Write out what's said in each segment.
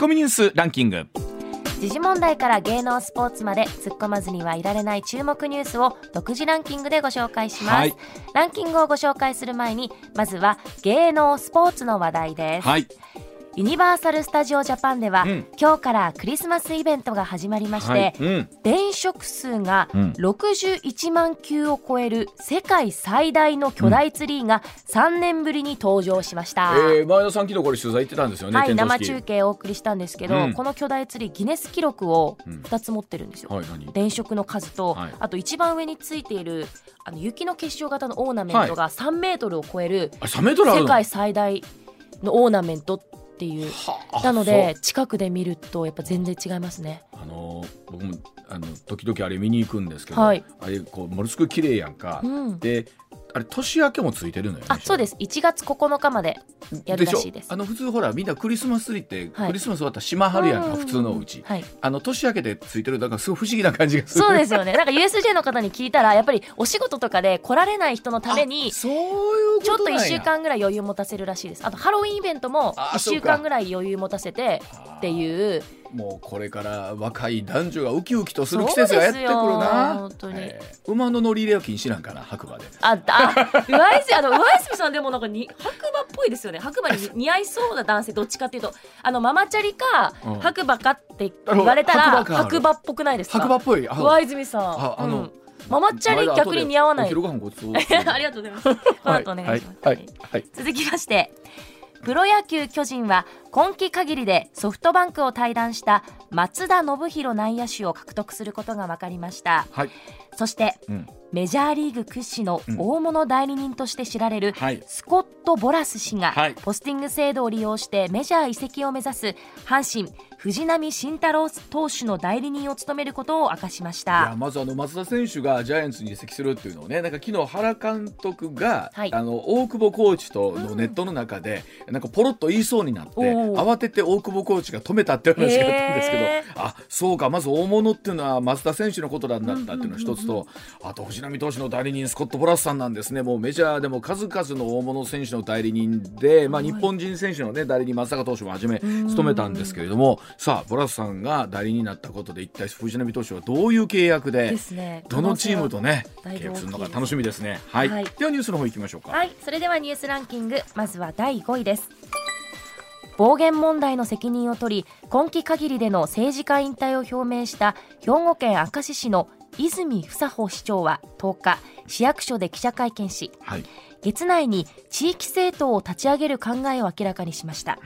コミニュースランキング。時事問題から芸能スポーツまで突っ込まずにはいられない注目ニュースを独自ランキングでご紹介します、はい。ランキングをご紹介する前にまずは芸能スポーツの話題です、はいユニバーサル・スタジオ・ジャパンでは、うん。今日からクリスマスイベントが始まりまして、はい。うん。電飾数がうん。61万球を超える世界最大の巨大ツリーが3年ぶりに登場しました、えー、前田さん昨日これ取材行ってたんですよね、はい、生中継をお送りしたんですけど、うん。この巨大ツリーギネス記録をうん。2つ持ってるんですよ、はい何？電飾の数と、はい。あと一番上についているあの雪の結晶型のオーナメントが3メートルを超えるあ3メートルあるの？世界最大のオーナメントっていう。はあ。なので近くで見るとやっぱ全然違いますね。あのー僕もあの時々あれ見に行くんですけど、はい。あれこうものすごい綺麗やんか、うん。であれ年明けもついてるのよねあそうです。1月9日までやるらしいです。あの普通ほらみんなクリスマスツリーって、はい。クリスマス終わったら島張るやんか、普通のうち、はい。あの年明けでついてるだからすごい不思議な感じがする。そうですよね。なんか USJ の方に聞いたらやっぱりお仕事とかで来られない人のためにあそういうちょっと1なんや週間ぐらい余裕持たせるらしいです。あとハロウィンイベントもあ1週間ぐらい余裕持たせてっていうもうこれから若い男女がウキウキとする季節がやってくるそうですよな。本当に。えー馬の乗り入れは禁止なんかな白馬で。あ、あ、上泉、あの、上泉さんでもなんかに、白馬っぽいですよね。白馬に似合いそうな男性、どっちかっていうと、あの、ママチャリかうん、白馬かって言われたら、白馬っぽくないですか？白馬っぽい。あ上泉さん。ああのうん。ママチャリ逆に似合わない。ありがとうございます。この後お願いします。はい。はい。はい。続きましてプロ野球巨人は今季限りでソフトバンクを退団した松田宣浩内野手を獲得することが分かりました。はい。そしてうん。メジャーリーグ屈指の大物代理人として知られるはい。スコット・ボラス氏がはい。ポスティング制度を利用してメジャー移籍を目指す阪神藤浪晋太郎投手の代理人を務めることを明かしましいやたまずあの松田選手がジャイアンツに移籍するっていうのをねなんか昨日原監督が、はい。あの大久保コーチとのネットの中で、なんかポロッと言いそうになって慌てて大久保コーチが止めたっていう話があったんですけど、へあそうかまず大物っていうのは松田選手のことなんだったっていうのが一つと、あと藤浪投手の代理人スコット・ボラスさんなんですね。もうメジャーでも数々の大物選手の代理人で、まあ、日本人選手の、ね、代理人松坂投手もはじめ務めたんですけれどもさあボラスさんが代理人になったことで一体藤浪投手はどういう契約でですねどのチームとね契約するのか楽しみですね。はい、はいではニュースの方行きましょうか。はい、それではニュースランキング、まずは第5位です。暴言問題の責任を取り、今期限りでの政治家引退を表明した兵庫県明石市の泉房穂市長は10日、市役所で記者会見し、はい、月内に地域政党を立ち上げる考えを明らかにしました。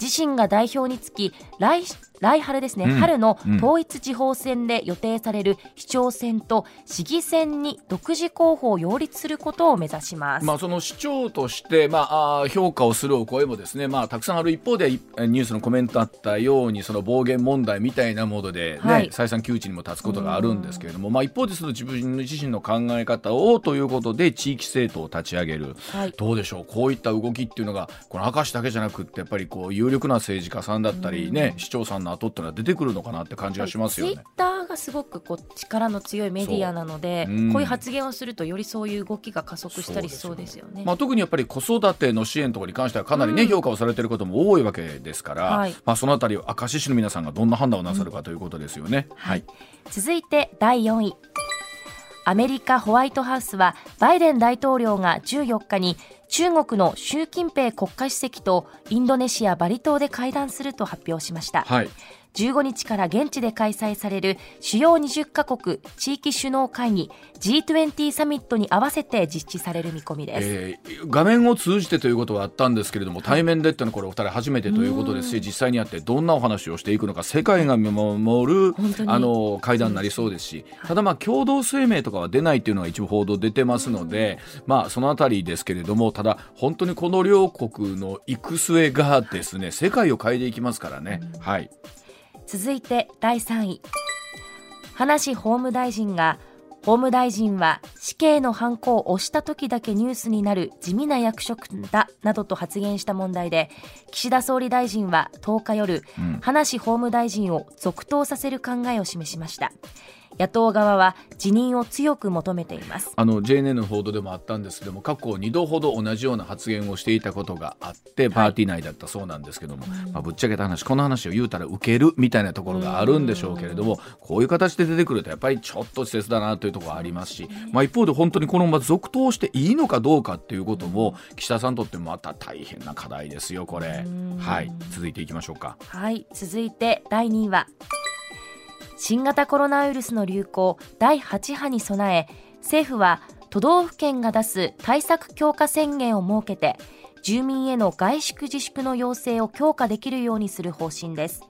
自身が代表につき来来春ですね、うん。春のうん。統一地方選で予定される市長選と市議選に独自候補を擁立することを目指します。まあ、その市長として、まあ、あー評価をするお声もですね、まあ、たくさんある一方でいニュースのコメントあったようにその暴言問題みたいなもので、ねはい。再三窮地にも立つことがあるんですけれども、まあ、一方でその自分自身の考え方をということで地域政党を立ち上げる、はい。どうでしょう？こういった動きっていうのがこの明石だけじゃなくってやっぱりこう有力な政治家さんだったり、ね、市長さんの後ってのは出てくるのかなって感じがしますよねツイッ。ターがすごくこう力の強いメディアなのでそううんこういう発言をするとよりそういう動きが加速したりしそうですよね。まあ、特にやっぱり子育ての支援とかに関してはかなりね、うん評価をされていることも多いわけですから、はいまあ、そのあたりを明石市の皆さんがどんな判断をなさるかということですよね。はい、続いて第4位アメリカホワイトハウスはバイデン大統領が14日に中国の習近平国家主席とインドネシア・バリ島で会談すると発表しました。はい15日から現地で開催される主要20カ国地域首脳会議 G20 サミットに合わせて実施される見込みです。えー画面を通じてということはあったんですけれども、対面でってのはこれお二人初めてということですし実際にやってどんなお話をしていくのか世界が見守るあの会談になりそうですし、ただまあ共同声明とかは出ないっていうのが一部報道出てますので、まあそのあたりですけれどもただ本当にこの両国の行く末がですね世界を変えていきますからね。はい続いて第3位。葉梨法務大臣が法務大臣は死刑のハンコを押した時だけニュースになる地味な役職だなどと発言した問題で岸田総理大臣は10日夜、うん。葉梨法務大臣を続投させる考えを示しました野党側は辞任を強く求めています。あの JNN の報道でもあったんですけども過去2度ほど同じような発言をしていたことがあってパーティー内だったそうなんですけども、まあ、ぶっちゃけた話この話を言うたら受けるみたいなところがあるんでしょうけれどもこういう形で出てくるとやっぱりちょっと稚拙だなというところありますし、まあ、一方で本当にこのまま続投していいのかどうかっていうことも岸田さんにとってまた大変な課題ですよこれ。はい。続いていきましょうか。はい。続いて第2位は新型コロナウイルスの流行第8波に備え政府は都道府県が出す対策強化宣言を設けて住民への外出自粛の要請を強化できるようにする方針です。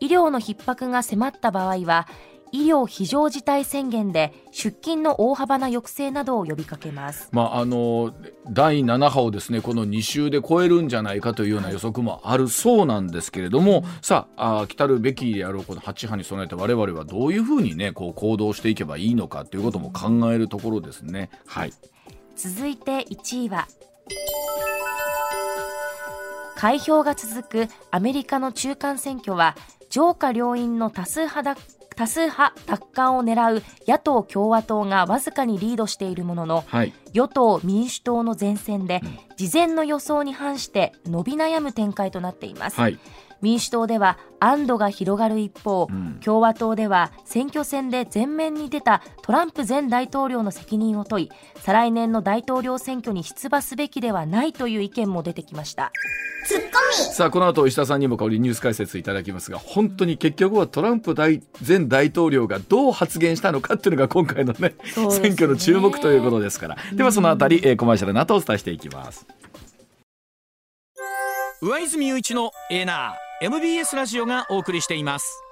医療の逼迫が迫った場合は医療非常事態宣言で出勤の大幅な抑制などを呼びかけます、まあ、あの第7波をですねこの2週で超えるんじゃないかというような予測もあるそうなんですけれども、さああ来たるべきであろうこの8波に備えて我々はどういうふうにねこう行動していけばいいのかということも考えるところですね。はい、続いて1位は開票が続くアメリカの中間選挙は上下両院の多数派だ多数派奪還を狙う野党・共和党がわずかにリードしているもののはい。与党・民主党の前線で事前の予想に反して伸び悩む展開となっています、はい民主党では安堵が広がる一方、ん。共和党では選挙戦で前面に出たトランプ前大統領の責任を問い再来年の大統領選挙に出馬すべきではないという意見も出てきました。さあこの後石田さんにもこれニュース解説いただきますが本当に結局はトランプ大前大統領がどう発言したのかっていうのが今回のねね。選挙の注目ということですから。ではそのあたり、えーコマーシャルの後お伝えしていきます。上泉雄一のエナー MBS ラジオがお送りしています。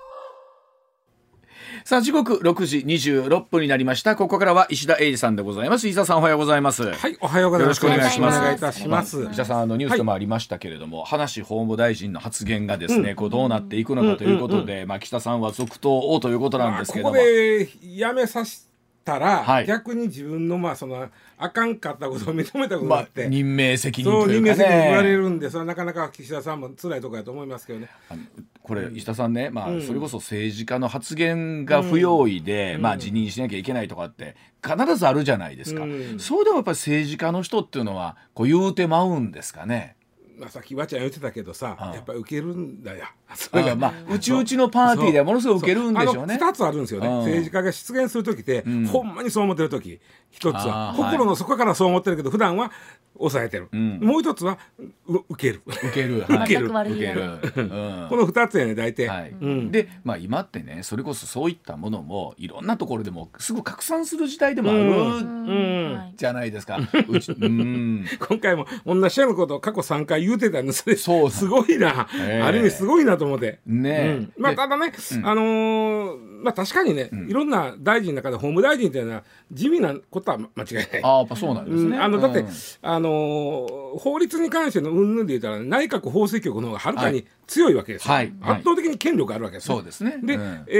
さあ時刻6時26分になりました。ここからは石田英二さんでございます。石田さんおはようございます。はい、おはようございます。よろしくお願いします。お願いいたします。石田さんあのニュースでもありましたけれども、話法務大臣の発言がですね、こうどうなっていくのかということで、まあ岸田さんは続投をということなんですけども、ここでやめさせたら、はい逆に自分のまあそのあかんかったことを認めたことまあがあって、任命責任というか命責任言われね。るんで、それはなかなか岸田さんも辛いところだと思いますけどね。これ石田さんね、まあそれこそ政治家の発言が不用意で、まあ辞任しなきゃいけないとかって必ずあるじゃないですか。うんそうでもやっぱり政治家の人っていうのはこう言うてまうんですかね。まあさっきわちゃん言ってたけどさ、ああやっぱり受けるんだよ。それがあまあうちうちのパーティーではものすごい受けるんでしょうね。二つあるんですよね。うん。政治家が出現する時って、ん。ほんまにそう思ってる時、一つは。心の底からそう思ってるけど、普段は抑えてる。ん。もう一つはう受ける。受ける、全 く受悪い。やける、うん。この二つやね大体。はい。うん。で、まあ、今ってねそれこそそういったものもいろんなところでもすぐ拡散する時代でもあるじゃないですか。今回も同じようなことを過去3回言うてたんですそう。すごいな、ええ。ある意味すごいなと思って。ねえ。うん。まあ、でただね、あのーまあ、確かにね、いろんな大臣の中で法務大臣というのは地味なことは間違いない。ああやっぱそうなんですうん。ね。あのだって、うん。あのー法律に関しての云々で言ったら内閣法制局の方がはるかに強いわけですよ、はい。はい。圧倒的に権力があるわけですよそうですね。で、うん。え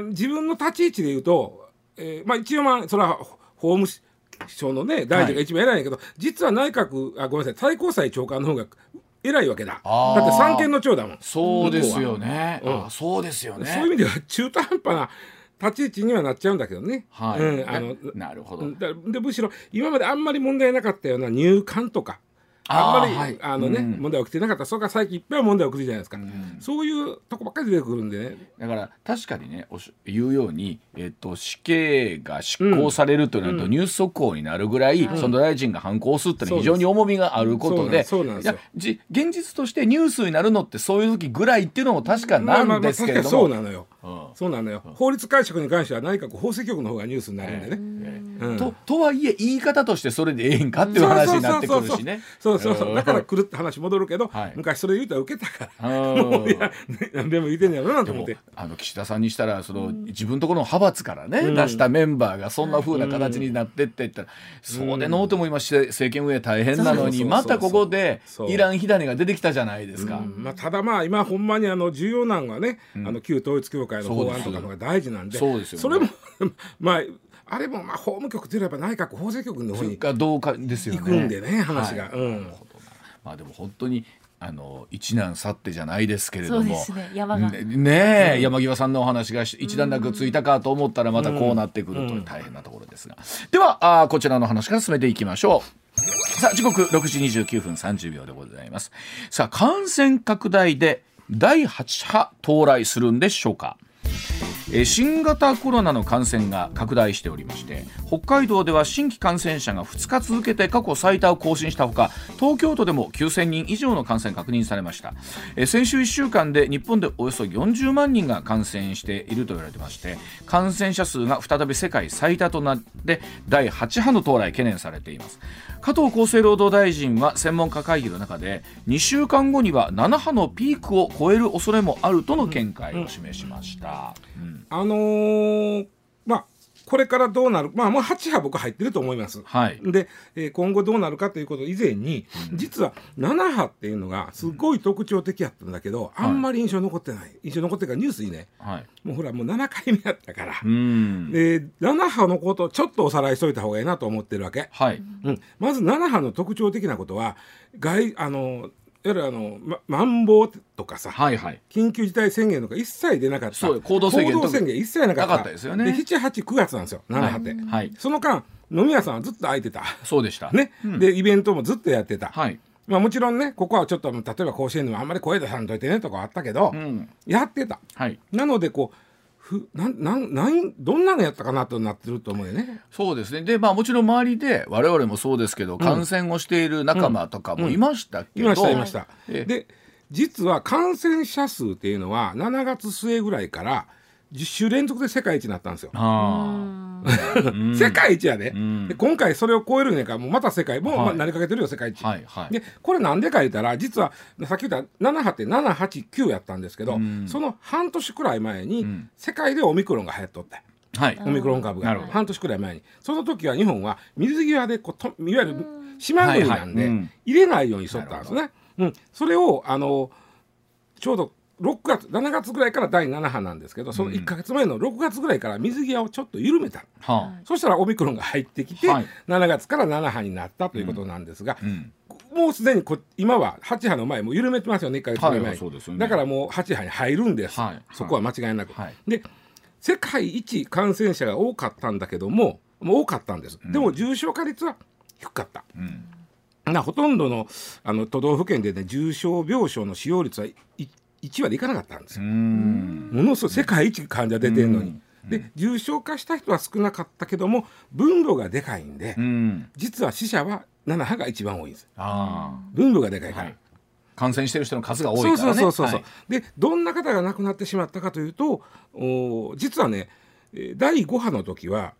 ー自分の立ち位置で言うと、えーまあ、一応まあそれは法務省のね大臣が一番偉いんやけど、実は内閣あごめんなさい最高裁長官の方が偉いわけだだって三権の長だもんそうですよね。うんあそうですよね。そういう意味では中途半端な立ち位置にはなっちゃうんだけどね、はい。うん、あのなるほど。でむしろ今まであんまり問題なかったような入管とかあんまりはい。あのね、うん。問題起きてなかったそれから最近いっぱい問題起きてるじゃないですか、ん。そういうとこばっかり出てくるんでね。だから確かにねおし言うように、えっと、死刑が執行されるとなると、ニュース速報になるぐらい、その大臣が反抗するってのは非常に重みがあることでそうなんですそうなんですよ。いやじ現実としてニュースになるのってそういう時ぐらいっていうのも確かなんですけれども、まあまあまあ確かにそうなのよ、うんそうなのよ、法律解釈に関しては内閣法制局の方がニュースになるんでね、うん。ととはいえ言い方としてそれでええんかっていう話になってくるしね。そうそうそうだから来るって話戻るけど、はい。昔それ言うたら受けたからうん。もういや何でも言うてんやろうなと思って。あの岸田さんにしたらその、自分ところの派閥からね、出したメンバーがそんな風な形になってって言ったら、そうでのうても今し政権運営大変なのにまたここでイラン火種が出てきたじゃないですか。まあ、ただまあ今ほんまにあの重要なのはね、あの旧統一教会の法案とかのが大事なんでそうですよ。ねれも まああれもまあ法務局というよりは内閣法制局の方にかどうかですよね。行くんでね話が、はい。うん。まあでも本当にあの一難去ってじゃないですけれそうでどもすね。山が。ね山際さんのお話がし一段落ついたかと思ったらまたこうなってくるという大変なところですが、ではあーこちらの話から進めていきましょう。さあ時刻6時29分30秒でございます。さあ感染拡大で第8波到来するんでしょうか？Thank you. え新型コロナの感染が拡大しておりまして北海道では新規感染者が2日続けて過去最多を更新したほか東京都でも9000人以上の感染確認されました、え先週1週間で日本でおよそ40万人が感染していると言われてまして感染者数が再び世界最多となって第8波の到来懸念されています。加藤厚生労働大臣は専門家会議の中で2週間後には7波のピークを超える恐れもあるとの見解を示しました、うん。あのーまあこれからどうなるまあもう8波僕入ってると思います。はい。で、えー今後どうなるかということ以前に、実は7波っていうのがすごい特徴的やったんだけど、あんまり印象残ってない。印象残ってるからニュースにね。はい。もうほらもう7回目やったから、うん。で7波のことをちょっとおさらいしといた方がいいなと思ってるわけ。はい。うん、まず7波の特徴的なことは外あのいわゆるあの、ま、マンボウとかさ、はいはい。緊急事態宣言とか一切出なかったそう行動制限行動宣言一切なかったなかったですよねで78,9月なんですよ7波って、はい。その間飲み屋さんはずっと開いてたそうでした。ね、でイベントもずっとやってた、はい。まあ、もちろんねここはちょっと例えば甲子園でもあんまり声出さんといてねとかあったけど、うん。やってたはい。なのでこうふなんなんなんどんなのやったかなとなってると思うよね。そうですね。で、まあもちろん周りで我々もそうですけど、感染をしている仲間とかもいましたけど。いましたいました。ええで実は感染者数っていうのは7月末ぐらいから10週連続で世界一になったんですよ。世界一やで,、ん。で今回それを超えるねんからもうまた世界もうはいまあなりかけてるよ世界一。はいはい。でこれなんでか言ったら実はさっき言った7波って789やったんですけど、うん。その半年くらい前にん。世界でオミクロンが流行っとって。はい。オミクロン株が。半年くらい前に。その時は日本は水際でこうといわゆる島国なんではいはい。うん。入れないようにしとったんですね。うん、それをあのちょうど6月7月ぐらいから第7波なんですけどその1か月前の6月ぐらいから水際をちょっと緩めた、はそしたらオミクロンが入ってきて、はい。7月から7波になったということなんですが、あ。うん。もうすでにこ今は8波の前も緩めてますよね1か月前。に、はいそうですよね。だからもう8波に入るんです、はい。そこは間違いなく。はい。で世界一感染者が多かったんだけどももう多かったんです、でも重症化率は低かった。うん。なほとんどのあの都道府県でね重症病床の使用率はい1割いかなかったんですうよ。ん。ものすごい世界一患者出てるのに。で重症化した人は少なかったけども分母がでかいんで、うん。実は死者は7波が一番多いんですあ分母がでかいあ。から。はい。感染してる人の数が多いそうからね。そうそうそう、はいでどんな方が亡くなってしまったかというとお実はねえー第5波の時は、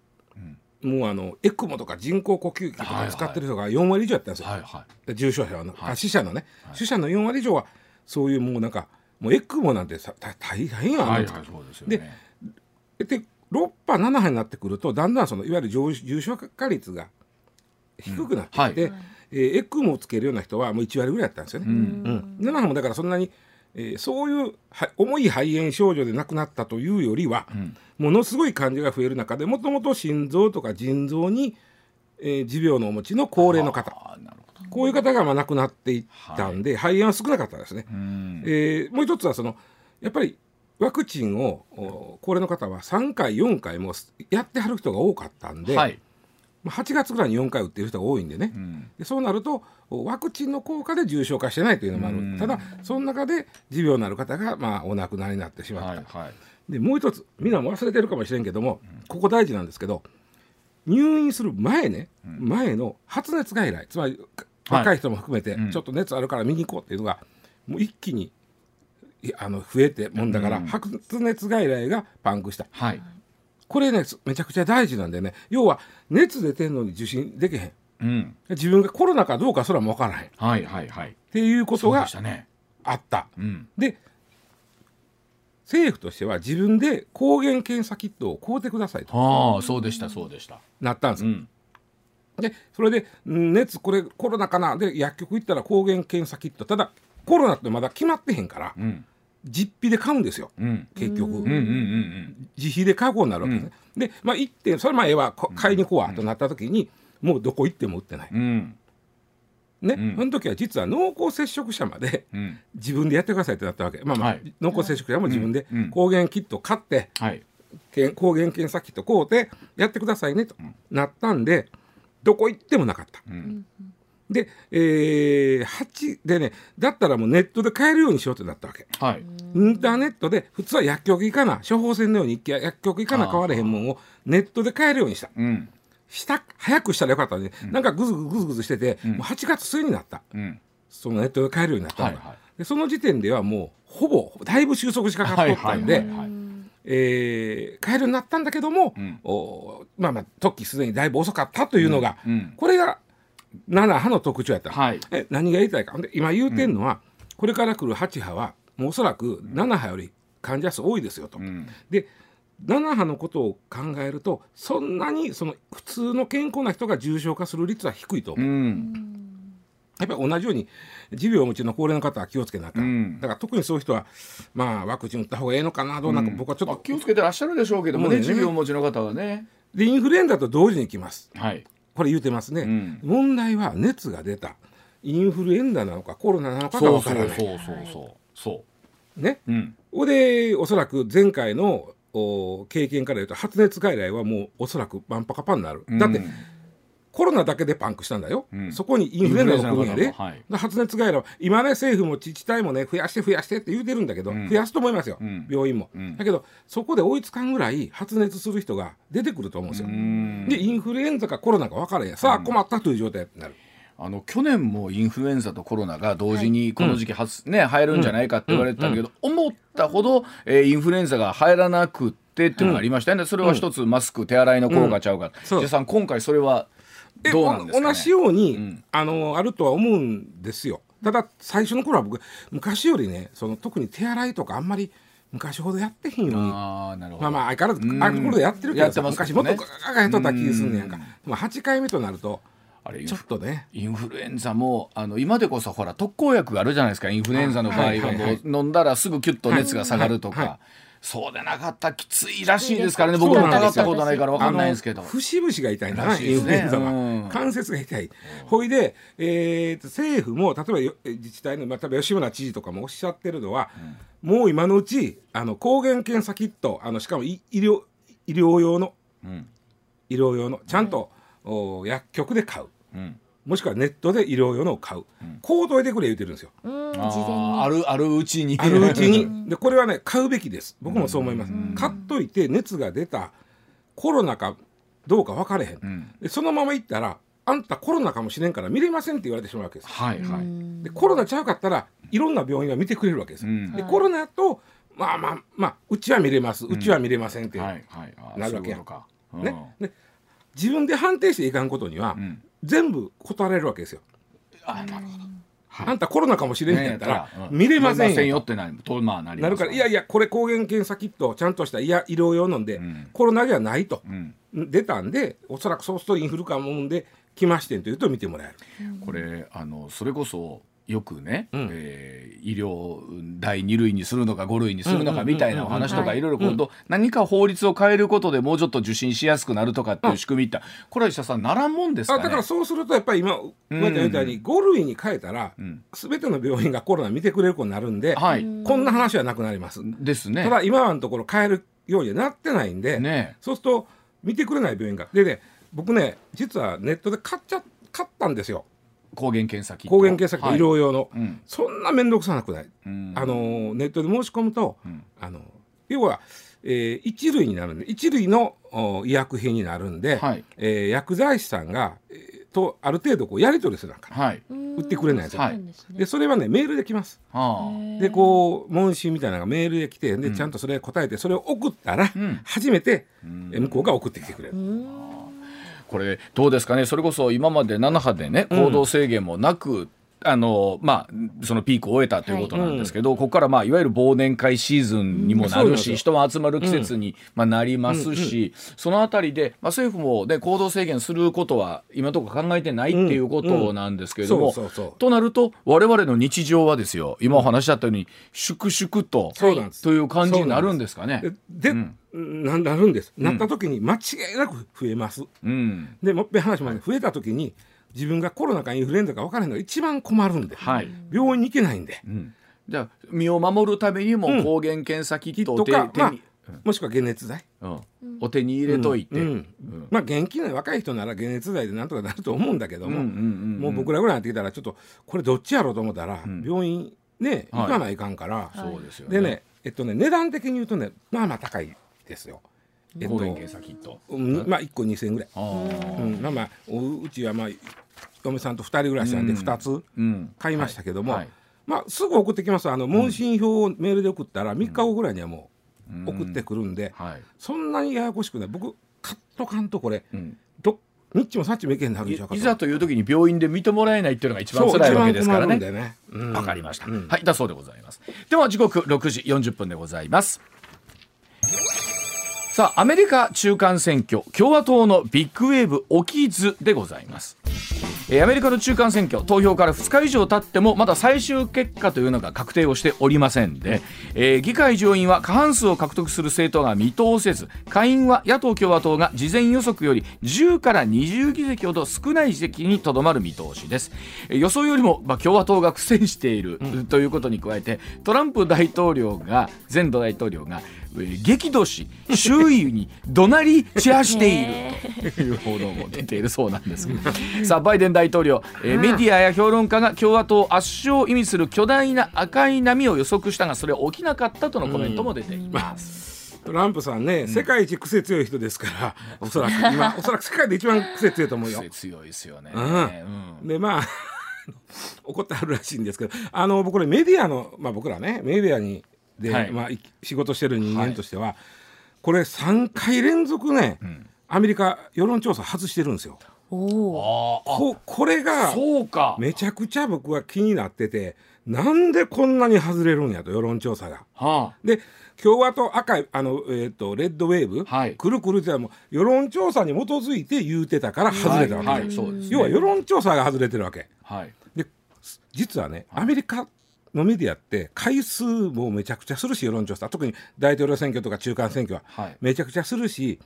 もうあのエクモとか人工呼吸器とか使ってる人が4割以上やったんですよ、はいはで重症者は、はいあ死者のね、死者の4割以上はそういうもうなんかもうエクモなんてさ大大変い。やん、はいはい。そうですよね。で6波7波になってくるとだんだんそのいわゆる重重症化率が低くなってきて、うんはいえーエクモをつけるような人はもう1割ぐらいやったんですよね。うん7波もだからそんなに、えーそういうは重い肺炎症状で亡くなったというよりは、ものすごい患者が増える中でもともと心臓とか腎臓に、えー持病のお持ちの高齢の方なるほど。こういう方がまあ亡くなっていったんで、肺炎は少なかったですね。うん。えーもう一つはそのやっぱりワクチンをお高齢の方は3回4回もやってはる人が多かったんで、はい。まあ8月ぐらいに4回打ってる人が多いんでね、うん。でそうなるとおワクチンの効果で重症化してないというのもある、うんただその中で持病のある方が、まあ、お亡くなりになってしまった、はいはい。でもう一つみんなも忘れてるかもしれんけども、ここ大事なんですけど入院する前ね、前の発熱外来つまり若い人も含めて、うんちょっと熱あるから見に行こうっていうのがもう一気にいあの増えてもんだから、うん発熱外来がパンクしたはい。これねめちゃくちゃ大事なんでね要は熱出てんのに受診できへんうん。自分がコロナかどうかすらも分からへんっはいはいはい。ていうことが。あった。うん。で政府としては自分で抗原検査キットを買うてくださいとああ、そうでしたそうでした。なったんですよ。うん。でそれでうん熱これコロナかな。で薬局行ったら抗原検査キット。ただコロナってまだ決まってへんからうん。実費で買うんですよ。うん。結局、うんうんうん自費で買うことになるわけですね、でまあ行ってそれまあええわ。こ買いに行こうわとなった時に、もうどこ行っても売ってない、うん。うん。ね、うん。その時は実は濃厚接触者までうん。自分でやってくださいってなったわけ、まあまあはい。濃厚接触者も自分でうん。うん。抗原キット買って、はい。抗原検査キット買うてやってくださいねとなったんでどこ行ってもなかった。うん。で、えー、8でねだったらもうネットで買えるようにしようってなったわけ。はい。インターネットで普通は薬局行かな処方箋のように薬局行かな買われへんもんをネットで買えるようにした。うん。した早くしたらよかったのに、なんかぐずぐずぐずしてて、もう8月末になった。うん。そのネットで買えるようになったの、はいはい。でその時点ではもうほぼだいぶ収束しかかっとったんで、はいはいはいえー買えるようになったんだけども、うん。おまあまあ時すでにだいぶ遅かったというのが、うん。うん。これが7波の特徴やった、はい。え何が言いたいか。今言うてんのは、これから来る8波はもうおそらく7波より患者数多いですよと。うん。で7波のことを考えるとそんなにその普通の健康な人が重症化する率は低いと思う。う、んやっぱり同じように持病をお持ちの高齢の方は気をつけなあかん、うん。だから特にそういう人はまあワクチン打った方がええのかなどうなんか僕はちょっと、まあ気をつけてらっしゃるでしょうけどもねね。持病をお持ちの方はね。でインフルエンザと同時に来ます。はい。これ言うてますね、うん。問題は熱が出た。インフルエンザなのかコロナなのかがそうわからない。そうそうそうそうそねう。うん。でおそらく前回のお経験から言うと発熱外来はもうおそらく万パカパンになる、だってうんコロナだけでパンクしたんだよ、うん。そこにインフルエンザが来るんやで、はい。で発熱外来は今ね政府も自治体もね増やして増やしてって言うてるんだけど、ん。増やすと思いますよ、うん。病院も、うん。だけどそこで追いつかんぐらい発熱する人が出てくると思うんですよ、ん。でインフルエンザかコロナか分からへんさあ困ったという状態になる、あの去年もインフルエンザとコロナが同時にこの時期発、ね入るんじゃないかって言われてたけど、思ったほど、えーインフルエンザが入らなくってっていうのがありましたよね、それは一つマスク手洗いの効果ちゃうか、そう。ジェさん今回それはえどうなんですかね？同じように、ん。あのあるとは思うんですよ。ただ最初の頃は僕昔よりねその特に手洗いとかあんまり昔ほどやってへんようにああなるほど、まあまあ相変わらずうん。あるところでやってるけどね。昔もっとガガやっとった気がすんねやんか。うん。でも8回目となるとあれちょっとね。インフルエンザもあの今でこそほら特効薬があるじゃないですか。インフルエンザの場合ははいはいはいもう飲んだらすぐキュッと熱が下がるとか、はいはいそうでなかったらきついらしいですからね。僕もなんです。よ疑ったことないから分かんないんですけど。節々が痛いな、インフルエンザは、うん関節が痛い、ほいで、えーと政府も例えばよ自治体の、まあ、例えば吉村知事とかもおっしゃってるのは、もう今のうちあの抗原検査キットあのしかも医医療医療用のうん。医療用のちゃんと、お薬局で買う。うんもしくはネットで医療用のを買う、こうといてくれ言ってるんですよ。あるあるうちに。あるうちに。でこれはね買うべきです。僕もそう思います。買っといて熱が出たコロナかどうか分かれへん、ん。でそのまま行ったらあんたコロナかもしれんから見れませんって言われてしまうわけです。はいはい、でコロナちゃうかったらいろんな病院が見てくれるわけです、うん。でコロナやとまあまあまあうちは見れます。うちは見れませんって、なるわけやそういうことか、うん。ね。で自分で判定していかんことには、ん。全部断られるわけですよ、あなるほど。あんたコロナかもしれんねやったら、うん。見れませんよよってなるとまあなりますなるからいやいやこれ抗原検査キットちゃんとしたいや医療用なんで、ん。コロナではないと、うん。出たんでおそらくそうするとインフルかもんで来ましてんというと見てもらえる。これあのそれこそよくね、うん。えー医療第2類にするのか5類にするのかみたいなお話とかはい。いろいろ今度何か法律を変えることでもうちょっと受診しやすくなるとかっていう仕組みってこれは石田さんならんもんですかね？あだからそうするとやっぱり今言われたみたいに5類に変えたら、ん。全ての病院がコロナ見てくれることになるんで、はい。こんな話はなくなります。ですね。ただ今はのところ変えるようにはなってないんで、ね。そうすると見てくれない病院が。でね僕ね実はネットで買っちゃ買ったんですよ抗原検査キット。抗原検査キット医療用の、うん。そんな面倒くさなくない、うん。あのネットで申し込むと、ん。あの要は、えー一類になるんで一類のお医薬品になるんで、はい。えー薬剤師さんが、えーとある程度こうやり取りするなんかはい。売ってくれないやつそうなんでそれはねメールで来ます。はでこう問診みたいなのがメールで来てでちゃんとそれ答えてそれを送ったら、ん。初めて、え向こうが送ってきてくれる、あこれどうですかね？それこそ今まで7波でね行動制限もなく、あのまあ、そのピークを終えたということなんですけど、ここから、まあ、いわゆる忘年会シーズンにもなるし、そうなん人も集まる季節に、まあ、なりますし、そのあたりで、まあ、政府も、ね、行動制限することは今のところ考えてないっていうことなんですけれども、そうそうそう。となると我々の日常はですよ今お話しあったように粛々とそうなんです。という感じになるんですかね。で、ななるんです。なった時に間違いなく増えます、うん。でもっぺん話もね。増えた時に自分がコロナかインフルエンザか分からないのが一番困るんで、はい。病院に行けないんで、うん。じゃあ身を守るためにもうん抗原検査キットを手,、とか、まあもしくは解熱剤。うん。お手に入れといて、うん。うん。まあ元気な若い人なら解熱剤でなんとかなると思うんだけども、うんうんうんもう僕らぐらいになってきたらちょっとこれどっちやろうと思ったら、ん。病院ねはい。行かないかんから、そうですよでねえっとね値段的に言うとねまあまあ高いですよ。えっと抗原検査キット、うんまあ1個2,000円ぐらい。うん、まあまあおうちはまあ嫁さんと2人暮らしなんでうん。2つうん。買いましたけども、はい。はい。まあすぐ送ってきます。あの問診票をメールで送ったら3日後ぐらいにはもう送ってくるんで、はい。そんなにややこしくない。僕買っとかんとこれ。うん。どニッチもサッチもいけんなるんいちゃいざという時に病院で見てもらえないっていうのが一番辛いわけですからね一番困るんでね。うん。わかりました、うん。はいだそうでございます。では時刻6時40分でございます。さあアメリカ中間選挙共和党のビッグウェーブ起きずでございますえーアメリカの中間選挙投票から2日以上経ってもまだ最終結果というのが確定をしておりませんで、えー議会上院は過半数を獲得する政党が見通せず下院は野党・共和党が事前予測より10から20議席ほど少ない議席にとどまる見通しです。えー予想よりも、まあ、共和党が苦戦している、ということに加えてトランプ大統領が前大統領がえー激怒し周囲に怒鳴り散らしている。という報道も出ているそうなんですけど。さあバイデン大統領、えーメディアや評論家が共和党圧勝を意味する巨大な赤い波を予測したがそれは起きなかったとのコメントも出ています。トランプさんね、世界一癖強い人ですからおそらく今 おそらく世界で一番癖強いと思うよ。癖。強いですよね。うん。うん。でまあ怒ってあるらしいんですけどあの僕これメディアの、まあ、僕らねメディアにで、はい。まあ、い仕事してる人間としては、これ3回連続ね、アメリカ世論調査外してるんですよ。おここれあがそうか。めちゃくちゃ僕は気になっててなんでこんなに外れるんやと世論調査が。はで共和党赤いあの、えー、とレッドウェーブ、はい。くるくるってもう世論調査に基づいて言うてたからあ、外れたわけ、はい。はいそうですね。要は世論調査が外れてるわけ。はい。で実はねアメリカのメディアって回数もめちゃくちゃするし世論調査特に大統領選挙とか中間選挙ははいめちゃくちゃするし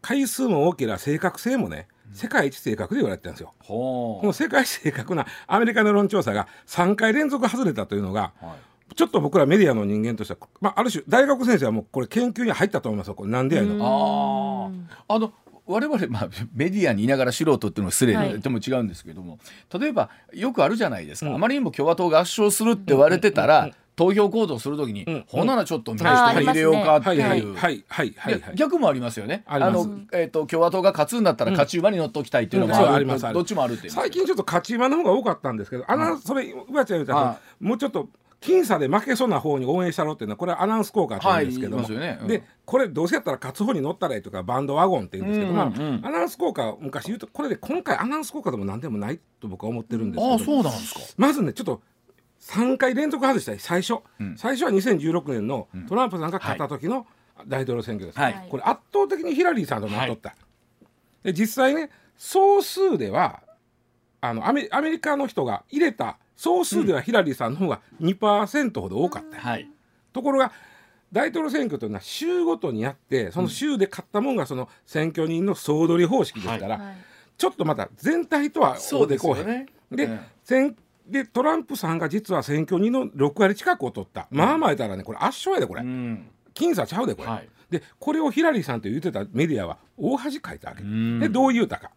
回数も多ければ正確性もね世界一正確で言われてるんですよ。ほこの世界一正確なアメリカの世論調査が3回連続外れたというのがう。はい。ちょっと僕らメディアの人間としては、まあ、ある種大学先生はもうこれ研究に入ったと思いますよこれなんでやの。あの我々、まあ、メディアにいながら素人っていうのは失礼はい。でも違うんですけども、例えばよくあるじゃないですか、あまりにも共和党が圧勝するって言われてたら、投票行動するときに、ん。ほんならちょっと民主あー党に入れようかってはい。い。う。はい。はい。はい。はい。ではい。逆もありますよね。あの、えっ、と、共和党が勝つんだったら、勝ち馬に乗っときたいっていうのもある、うんどっちもあるっていう。最近ちょっと勝ち馬の方が多かったんですけど、アナウンスそれうわちゃん言うたら、はもうちょっと僅差で負けそうな方に応援したろっていうのはこれはアナウンス効果って言うんですけども、はいね。うん。でこれどうせやったら勝つ方に乗ったらいいとかバンドワゴンって言うんですけど、うんうんうん。まあ、アナウンス効果を昔言うとこれで今回アナウンス効果でも何でもないと僕は思ってるんですけどああ、そうなんですか。まずねちょっと3回連続外したい。最初、うん。最初は2016年のトランプさんが勝った時の大統領選挙です、はい。これ圧倒的にヒラリーさんとなっとった、で実際ね総数ではあのアメアメリカの人が入れた総数ではヒラリーさんの方が2%ほど多かった、はい。ところが大統領選挙というのは州ごとにあってその州で勝ったもんがその選挙人の総取り方式ですから、はい。ちょっとまた全体とはそうでこうへんね。で,、うん。選でトランプさんが実は選挙人の6割近くを取った、まあまあ言ったらねこれ圧勝やでこれ、うん。僅差ちゃうでこれ、はい。でこれをヒラリーさんと言ってたメディアは大恥かいたわけ、ん。でどう言うたか、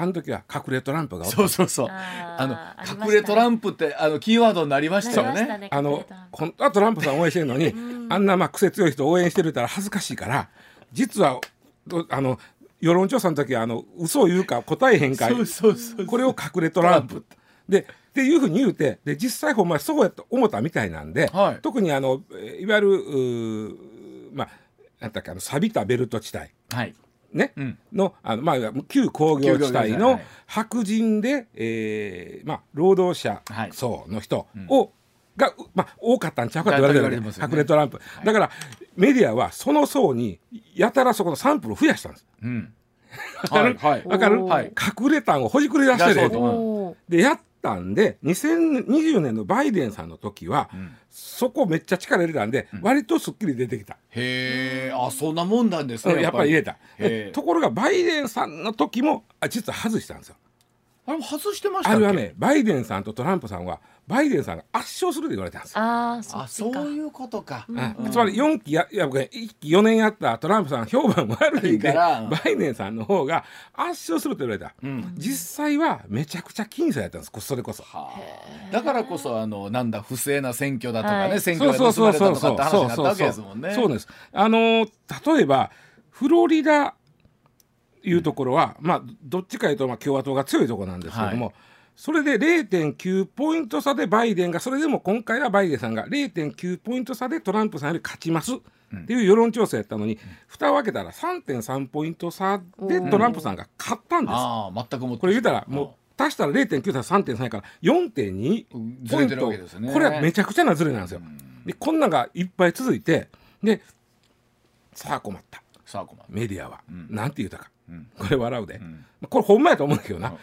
あの時は隠れトランプがそうそうそう。あの隠れトランプってあのキーワードになりましたよね。あの本当はトランプさん応援してるのにあんなまあ癖強い人応援してるたら恥ずかしいから実はどあの世論調査の時はあの嘘を言うか答えへんかそうそうそう。これを隠れトランプ。でって。いうふうに言うてで実際ほんまにそうやと思ったみたいなんで、はい。特にあのえーいわゆるまあなんだっけあの錆びたベルト地帯。はい。ね、うん。のあの、まあ、旧工業地帯のい白人で、えーまあ、労働者はい。層の人を、が、うまあ、多かったんちゃうかって言われてるね。隠れトランプ、だからメディアはその層にやたらそこのサンプルを増やしたんです。うん。わかる？はい。わかる、はい。隠れたんをほじくり出してる。でやったんで2020年のバイデンさんの時は、そこめっちゃ力入れたんで、割とすっきり出てきた。へえ、あ、そんなもんなんですね。うんやっぱり入れた。ところがバイデンさんの時もあ実は外したんですよ。あれも外してましたっけ？あれはねバイデンさんとトランプさんはバイデンさんが圧勝すると言われたんですよ。ああそういうことか、うんつまり4期やいや僕ね1期4年やったトランプさん評判悪いんでバイデンさんの方が圧勝すると言われた、ん。実際はめちゃくちゃ僅差やったんですこそれこそ。はあ。だからこそあのなんだ不正な選挙だとかね、はい。選挙が盗まれたとかって話になったわけですもんね。そうです。あのー例えばフロリダいうところは、まあどっちかいうとまあ共和党が強いところなんですけども、はそれで0.9ポイント差でバイデンがそれでも今回はバイデンさんが0.9ポイント差でトランプさんより勝ちますっていう世論調査やったのに、蓋を開けたら3.3ポイント差でトランプさんが勝ったんです。ああ全くもこれ言ったらもう足したら0.9たら3.3やから4.2ずれてるわけですね。これはめちゃくちゃなズレなんですよ。でこんなんがいっぱい続いてでさあ困った。さあ困るメディアは、ん。なんて言うたか、ん。これ笑うで、ん。これほんまやと思うんだけどな、うん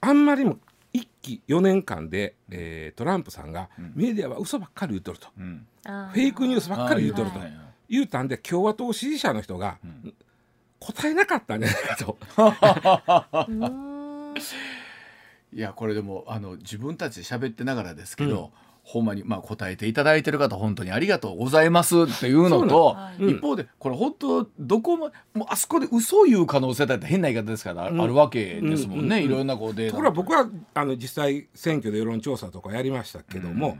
あんまりも1期4年間で、えートランプさんが、メディアは嘘ばっかり言っとると、フェイクニュースばっかり言っとると、言うたんで共和党支持者の人が、答えなかったんじゃないかと。いやこれでもあの自分たちで喋ってながらですけど、ほんまにまあ答えていただいてる方本当にありがとうございますっていうのと、はい。うん。一方でこれ本当どこももうあそこで嘘を言う可能性だって変な言い方ですから、あん。あるわけですもんね、うんうんうん。いろんなこうデータ。ところが僕はあの実際選挙で世論調査とかやりましたけども、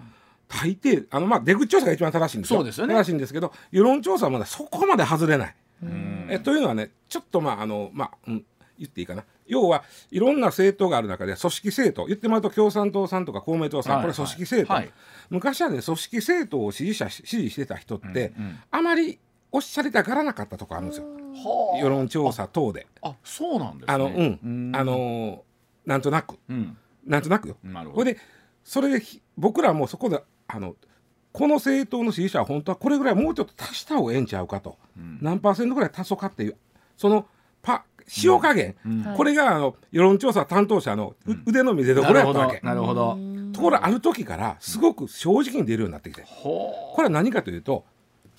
大抵あのまあ出口調査が一番正しいんですよ。そうですよね。正しいんですけど世論調査はまだそこまで外れない。うん。えというのはねちょっとまああのまあ、うん、言っていいかな要はいろんな政党がある中で組織政党言ってもらうと共産党さんとか公明党さん、はいこれ組織政党、はい。昔はね組織政党を支持者支持してた人って、うんうん。あまりおっしゃりたがらなかったとこあるんですよ。は世論調査等で。ああそうなんですね。あのうん、あのーなんとなく。うん。なんとなくよ。なるほど。これでそれでひ僕らもそこであのこの政党の支持者は本当はこれぐらいもうちょっと足した方がええんちゃうかと、ん。何パーセントぐらい足そうかっていうそのパ塩加減、これがあの世論調査担当者のう、腕の見せ所なるほどやったわけ。なるほどところがある時からすごく正直に出るようになってきて。ほこれは何かというと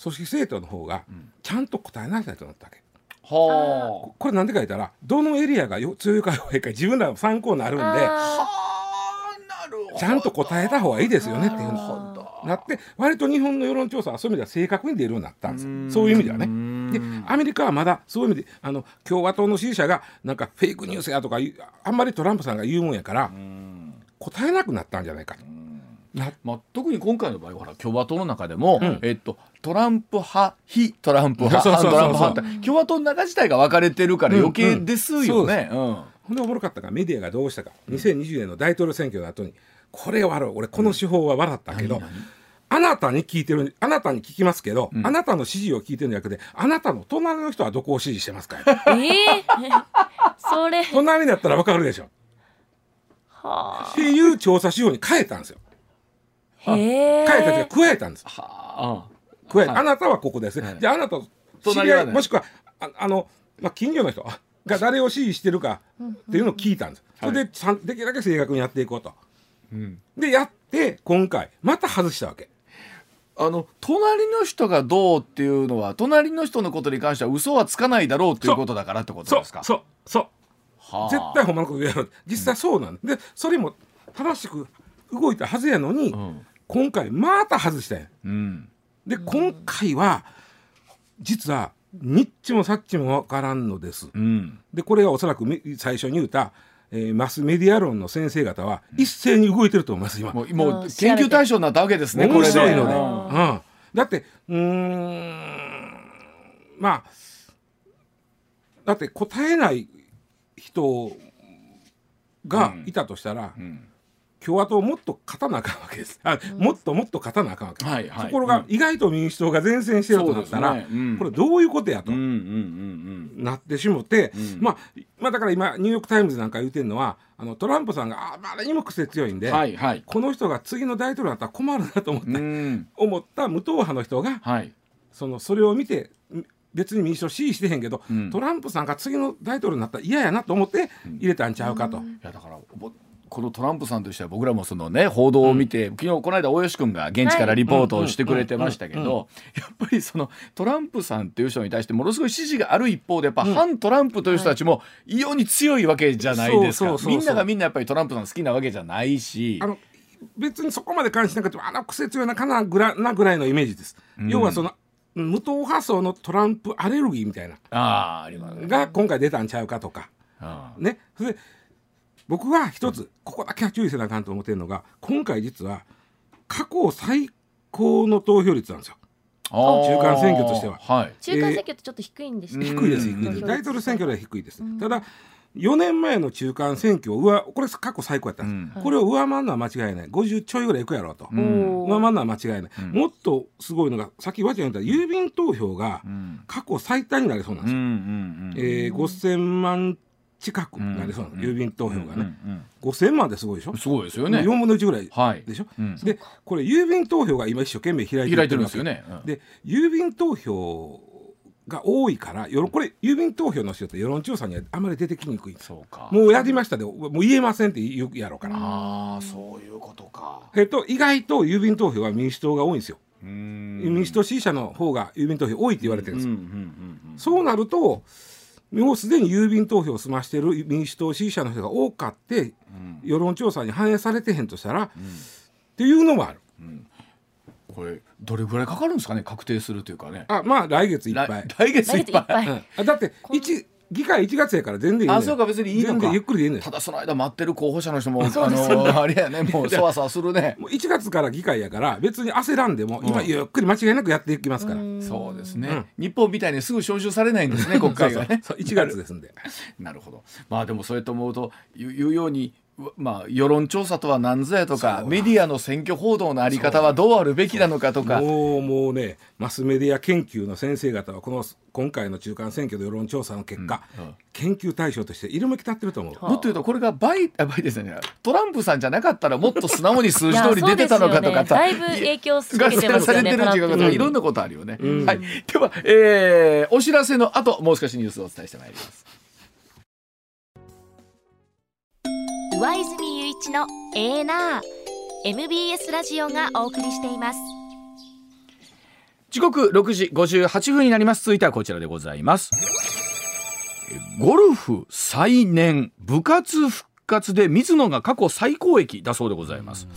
組織政党の方がちゃんと答えなさいとなったわけ。これなんでか言ったらどのエリアがよ強いか弱いか自分らの参考になるんでちゃんと答えた方がいいですよねっていうなるのほどなって割と日本の世論調査はそういう意味では正確に出るようになったんですそういう意味ではね。うん。でアメリカはまだそういう意味であの共和党の支持者がなんかフェイクニュースやとかあんまりトランプさんが言うもんやからうん。答えなくなったんじゃないか。となまあ、特に今回の場合は共和党の中でも、ん。えっと、トランプ派非トランプ派トランプ派って共和党の中自体が分かれてるから余計ですよね。うん。ほんでおもろかったからメディアがどうしたか。2020年の大統領選挙の後にこれ笑う。俺この手法は笑ったけど、あなたに聞いてるあなたに聞きますけど、ん。あなたの支持を聞いてるんじゃなくてあなたの隣の人はどこを支持してますかーええそれ。隣だったらわかるでしょ。はっていう調査手法に変えたんですよ。あへえ変えたというか加えたんです。はあ。加えた、はい。あなたはここですね、はい。じゃああなた知り合いもしくはああの、まあ、近所の人が誰を支持してるかっていうのを聞いたんです、それでできるだけ正確にやっていこうと。うん。でやって今回また外したわけあの隣の人がどうっていうのは隣の人のことに関しては嘘はつかないだろうっていうことだからってことですか？そうそうはあ。絶対ほんまのことやる実際そうなんでそれも正しく動いたはずやのに、うん。今回また外したん。やうん。で今回は実はニッチもサッチもわからんのです。うん。でこれがおそらくめ最初に言うた、えーマスメディア論の先生方は一斉に動いてると思います今。もうももうう研究対象になったわけですねこ面。白いので、ううん、だってうーんまあだって答えない人がいたとしたら、うん共和党もっと勝たなあかんわけです。あ、もっともっと勝たなあかんわけ。です、はいはい。ところが、うん。意外と民主党が前線してるとなったら、ね。うん。これどういうことやと。うんうんうんうん。なってしもて、うん。まあ、まあだから今ニューヨーク・タイムズなんか言うてるのはあのトランプさんがあまりにも癖強いんで、はいはい。この人が次の大統領になったら困るなと思った,、うん。思った無党派の人がはい。そのそれを見てん別に民主党支持してへんけど、うん。トランプさんが次の大統領になったら嫌やなと思って入れたんちゃうかと。いやだからぼこのトランプさんとしては僕らもそのね報道を見て、昨日この間大吉君が現地からリポートをしてくれてましたけどやっぱりそのトランプさんっていう人に対してものすごい支持がある一方でやっぱ反トランプという人たちも異様に強いわけじゃないですか。みんながみんなやっぱりトランプさん好きなわけじゃないし。あの別にそこまで関心なくてもあの癖強いなかなぐらなぐらいのイメージです、要はその無党派層のトランプアレルギーみたいな。ああありますね。が今回出たんちゃうかとか。あね。それで僕は一つここだけは注意せなあかんと思ってるのが今回実は過去最高の投票率なんですよ。中間選挙としては。はい。中間選挙ってちょっと低いんですね、低いです低いです。大統領選挙では低いです、ただ4年前の中間選挙を上これ過去最高やったんです、これを上回るのは間違いない。50ちょいぐらいいくやろうと、おー上回るのは間違いない、もっとすごいのがさっきわちゃん言った郵便投票が過去最多になりそうなんですよ、うんうんうん。えー、5000万近くなりそうなの、郵便投票がね、うん5000万ってすごいでしょ？すごいですよね。4分の1ぐらいはい。でしょ、うん。でこれ郵便投票が今一生懸命開いて開いてるんですよね。うん。で郵便投票が多いからよろこれ郵便投票の人って世論調査にはあまり出てきにくい。そうか。もうやりましたでもう言えませんって言うやろうから、ああそういうことか。えっと意外と郵便投票は民主党が多いんですよ、うん。民主党支持者の方が郵便投票多いって言われてるんですよ、うんうんうん。そうなるともうすでに郵便投票を済ましている民主党支持者の人が多かって、世論調査に反映されてへんとしたら、っていうのもある。これどれぐらいかかるんですかね確定するというかね。あまあ来月いっぱ来い、来月いっぱい来月いっぱい。うん。あだって一議会1月やから全然いいあそうか別にいいのか。全然ゆっくりでいいのよ。ただその間待ってる候補者の人も あのあれやね。もうそわそわするね。もう1月から議会やから別に焦らんでも今ゆっくり間違いなくやっていきますから、そうですね。日本みたいにすぐ招集されないんですね国そうそう会がねそう。1月ですんで。なるほど。まあでもそうやって思うと言う言うようにまあ世論調査とは何ぞやとかメディアの選挙報道のあり方はどうあるべきなのかとか。もう。もうねマスメディア研究の先生方はこの今回の中間選挙の世論調査の結果、研究対象として色めき立ってると思う、もっと言うとこれがバイあバイデンさんじゃないトランプさんじゃなかったらもっと素直に数字通り出てたのかとか。ね。だいぶ影響受けてますさよねれてるっていうかいろんなことあるよね、はい。では、えーお知らせの後もう少しニュースをお伝えしてまいります上泉雄一のエーナー。MBS ラジオがお送りしています。時刻6時58分になります。続いてはこちらでございます。ゴルフ再燃部活復活で水野が過去最高益だそうでございます、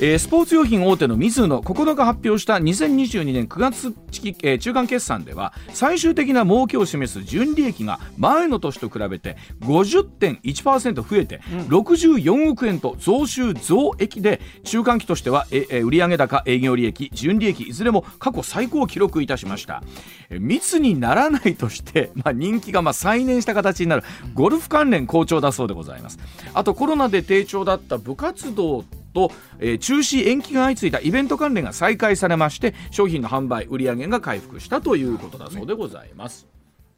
えースポーツ用品大手のミズノ9日発表した2022年9月期、えー中間決算では最終的な儲けを示す純利益が前の年と比べて50.1%増えて64億円と増収増益で中間期としては、ええー売上高営業利益純利益いずれも過去最高を記録いたしました。えー密にならないとして、まあ、人気がまあ再燃した形になるゴルフ関連好調だそうでございますあとコロナで低調だった部活動と、えー中止延期が相次いだイベント関連が再開されまして商品の販売売上が回復したということだそうでございます。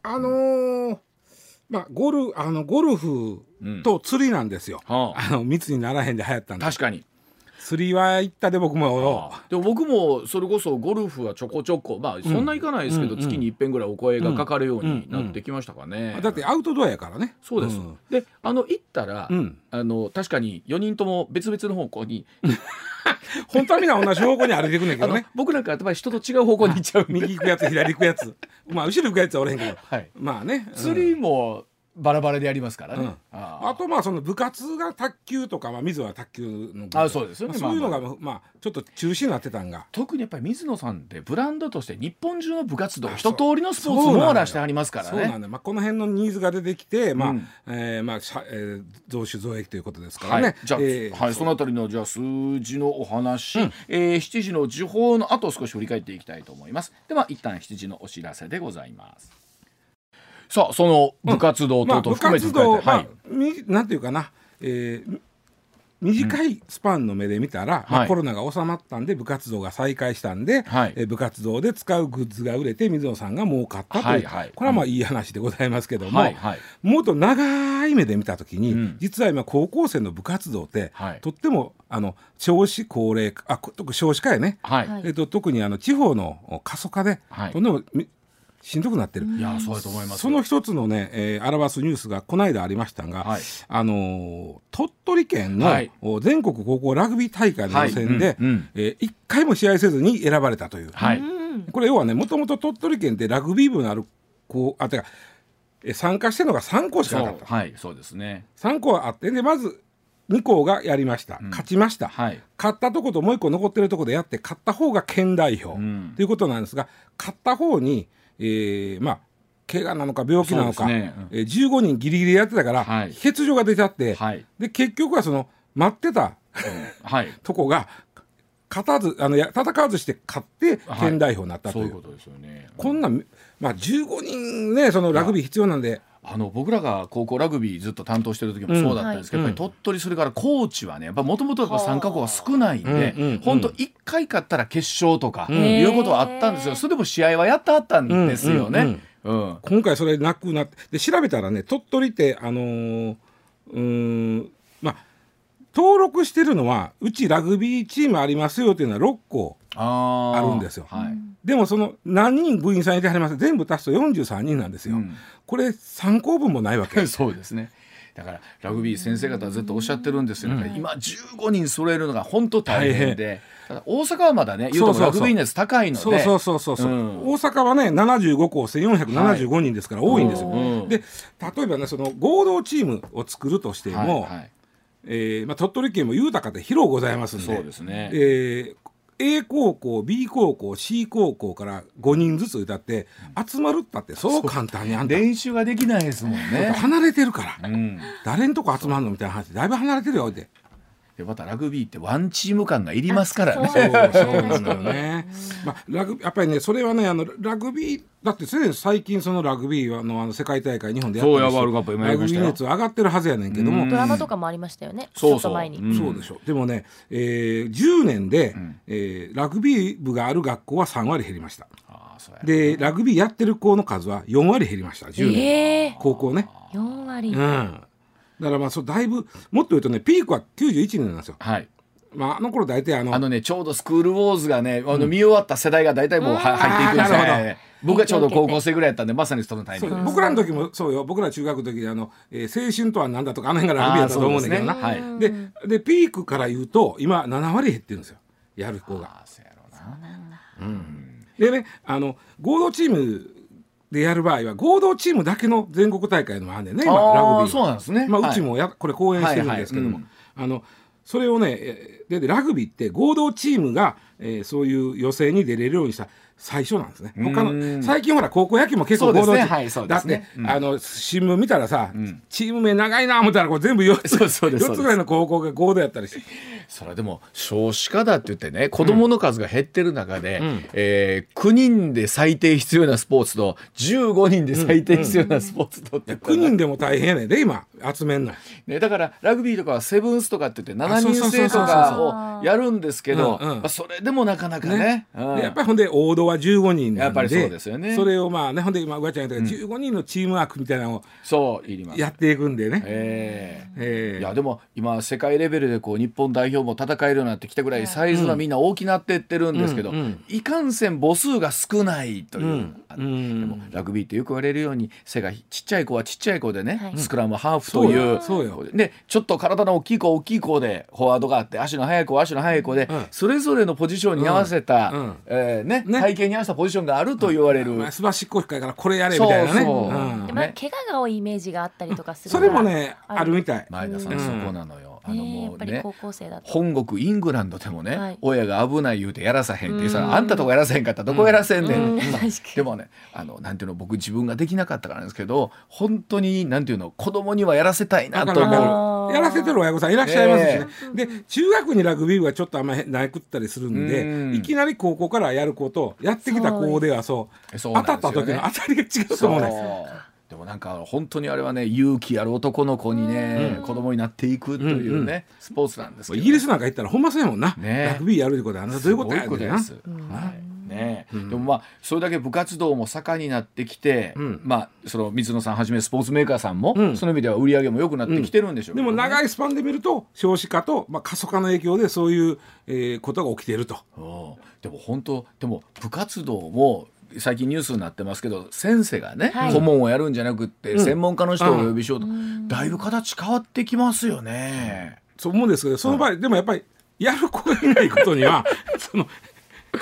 あのーまあゴルあのゴルフと釣りなんですよ、はあ。あの密にならへんで流行ったんで。確かに釣りは行ったで僕も。でも僕もそれこそゴルフはちょこちょこ。まあそんないかないですけど、月に一遍ぐらいお声がかかるようになってきましたかね。だってアウトドアやからね。そうです、ん。であの行ったら、うん。あの確かに4人とも別々の方向に、本当はみんな同じ方向に歩いていくねんけどね。僕なんかやっぱり人と違う方向に行っちゃう右行くやつ左行くやつ。まあ後ろ行くやつはおれへんけど、はい。まあね、うん。釣りもバラバラでやりますからね。うん。あーあとまあその部活が卓球とか、まあ、水は卓球の部あそうですよね。まあそういうのがままあ。ちょっと中止になってたんが。特にやっぱり水野さんってブランドとして日本中の部活動あ一通りのスポーツそうなのよ網羅してありますからね。そうなんだ、まあ、この辺のニーズが出てきて、まあうんえーまあえー増収増益ということですからね、はい、じゃあ、えーはい、そのあたりのじゃあ数字のお話、えー7時の時報の後少し振り返っていきたいと思います。では一旦7時のお知らせでございますさあその部活動等々含めて活動、振り返って。まあみなんていうかな、えー短いスパンの目で見たら、まあはい。コロナが収まったんで部活動が再開したんで、はい。えー部活動で使うグッズが売れて水野さんが儲かったという、はいはい。これはまあいい話でございますけども、はいはい。もっと長い目で見た時に、うん。実は今高校生の部活動って、はい。とってもあの少子高齢化あこ特に少子化やね、はい、はいえっと特にあの地方の過疎化で、はい。とんでもみしんどくなってる。いやそうやと思いますその一つのね、えー、表すニュースがこの間ありましたが、はい。あのー鳥取県の、はい。お全国高校ラグビー大会の予選で、はいうんうん。えー一回も試合せずに選ばれたという、はい。これ要はねもともと鳥取県ってラグビー部のある子あてかえー参加してるのが3校しかなかった。はいそうですね。3校あってでまず2校がやりました、勝ちました、はい。勝ったとこともう1個残ってるとこでやって勝った方が県代表、ん。ということなんですが勝った方に、えーまあ怪我なのか病気なのか、ね。うん。えー15人ギリギリやってたから、はい。欠場が出ちゃって、はい。で結局はその待ってたはい。とこが勝たずあのや戦わずして勝ってはい。県代表になったという,、そういうことですよね。こんなん、まあ、15人ねそのラグビー必要なんで。あの僕らが高校ラグビーずっと担当してる時もそうだったんですけど、うん。やっぱり鳥取それから高知はねやっぱもともと参加校が少ないんで、本当一回勝ったら決勝とかんいうことはあったんですよ。それでも試合はやってはったんですよね。うん今回それなくなってで調べたらね鳥取ってあのーうーんまあ登録してるのはうちラグビーチームありますよっていうのは6校あるんですよ。はい。でもその何人部員さんいてはります全部足すと43人なんですよ、うん。これ3校分もないわけ。そうですね。だからラグビー先生方はずっとおっしゃってるんですよ、今15人揃えるのが本当大変で。大阪はまだね言うともラグビー熱高いので。そうそうそうそうそう、うん。大阪はね75校1475人ですから多いんですよ、うん。で例えばねその合同チームを作るとしても、はいはいえーまあ、鳥取県も豊かで広ございますんでそうですね。えー A 高校 B 高校 C 高校から5人ずつ歌って集まるったってそう簡単にあんた。練習ができないですもんね。離れてるから、うん、誰んとこ集まるのみたいな話だいぶ離れてるよってでまたラグビーってワンチーム感がいりますからね。そう。そうなんだよね。まあ、ラグやっぱりねそれはねあのラグビーだってすでに最近そのラグビーのあの世界大会日本でやってるしラグビー熱上がってるはずやねんけども、ドラマとかもありましたよねそうそう。ちょっと前に、うんそうでしょでもね、えー、10年で、えーラグビー部がある学校は3割減りました。ああそうやでラグビーやってる子の数は4割減りました10年、ええ高校ね。4割、うんだからまあそうだいぶもっと言うとねピークは91年なんですよ。はい。まああの頃大体あのあのねちょうどスクールウォーズがね、あの見終わった世代が大体もうは入っていくんですあーなるほね。僕がちょうど高校生ぐらいやったんでまさにそのタイミそう。ング。僕らの時もそうよ。僕ら中学の時あの、えー青春とは何だとかあの辺がラグビーやったと思うんだけどなですね。はいででピークから言うと今7割減ってるんですよ。やる子が。ああそうやろうな。でねあの合同チームでやる場合は合同チームだけの全国大会のもあんねんね。今ラグビーは。そうなんですね。まあ、はい。うちもやこれ講演してるんですけども、はいはいあのそれをねでラグビーって合同チームが、えーそういう予選に出れるようにした最初なんですね。他うん。の最近ほら高校野球も結構そうですね。合同チーム、はいそうでだって、すねうん。あの新聞見たらさ、チーム名長いな思ったらこれ全部4つそうそうです4つぐらいの高校が合同やったりしてそれはでも少子化だって言ってね子供の数が減ってる中で、えー9人で最低必要なスポーツと15人で最低必要なスポーツとって言ったら。9人でも大変やねんで今集めんのね、だからラグビーとかはセブンスとかって言って7人制とかをやるんですけどそれでもなかなかね。うん。でやっぱりほんで王道は15人やっぱりそうですよね。それをまあねほんで今上ちゃんが言ったように15人のチームワークみたいなのをそういります。やっていくんでね、ええ。ええ。いやでも今世界レベルでこう日本代表も戦えるようになってきたぐらいサイズがみんな大きなってってるんですけど、うんうん。いかんせん母数が少ないという、うんあうん。でもラグビーってよく言われるように背がちっちゃい子はちっちゃい子でね、はい。スクラムハーフというそうよ。そうよ。でちょっと体の大きい子大きい子でフォワードがあって足の速い子は足の速い子で、うん。それぞれのポジションに合わせた、うん。うん。えーね。ね体型に合わせたポジションがあると言われる、まあ、すばしっこ低いからこれやれみたいなね。そう。そううん。でまあね。怪我が多いイメージがあったりとかするそれもねあるみたい。前田さん、うん。そこなのよ。あのねやもうねっぱり高校生だと本国イングランドでもね、はい。親が危ない言うてやらさへんってさ、うん。あんたとこやらせへんかったらどこやらせんねん、でもねあのなんていうの僕自分ができなかったからなんですけど本当になんていうの子供にはやらせたいなと思う。やらせてる親御さんいらっしゃいますしね、で中学にラグビー部はちょっとあんまりなくったりするんでうん。いきなり高校からやる子とやってきた子ではそう当たった時の当たりが違うと思うねそうでもなんか本当にあれはね勇気ある男の子にね、子供になっていくというね、スポーツなんですけど。イギリスなんか行ったらほんまそうやもんな、ね。ラグビーやるってことはあんなどういうことやねんな。すごいことです。はい。ね。でもまあそれだけ部活動も盛んになってきて、ん。まあその水野さんはじめスポーツメーカーさんも、ん。その意味では売り上げも良くなってきてるんでしょうね。でも長いスパンで見ると少子化と、まあ、過疎化の影響でそういう、えーことが起きていると。うんでも本当でも部活動も最近ニュースになってますけど先生がね、はい。顧問をやるんじゃなくって、うん。専門家の人をお呼びしようと、だいぶ形変わってきますよね。そう思うんですけどその場合、でもやっぱりやる子がいないことには その先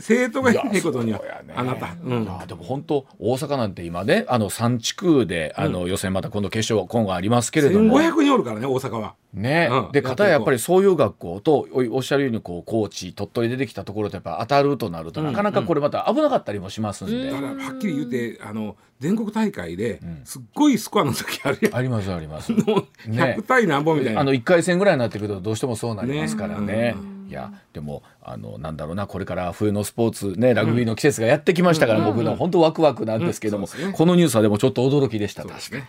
生徒がいないことには、ね。あなた、うん。いやでも本当大阪なんて今ねあの3地区であの予選また今度決勝今後ありますけれども、1500人おるからね大阪は。ね、うん。で片ややっぱりそういう学校とおおっしゃるようにこう高知鳥取でできたところとやっぱ当たるとなると、うん。なかなかこれまた危なかったりもしますんで、だからはっきり言ってあの全国大会ですっごいスコアの時あるやん。ありますあります。もうね。100対何本みたいな。あの1回戦ぐらいになってくるとどうしてもそうなりますからね。ねいやでもあのなんだろうなこれから冬のスポーツねラグビーの季節がやってきましたから、僕の本当ワクワクなんですけども、このニュースはでもちょっと驚きでした、確かに。ね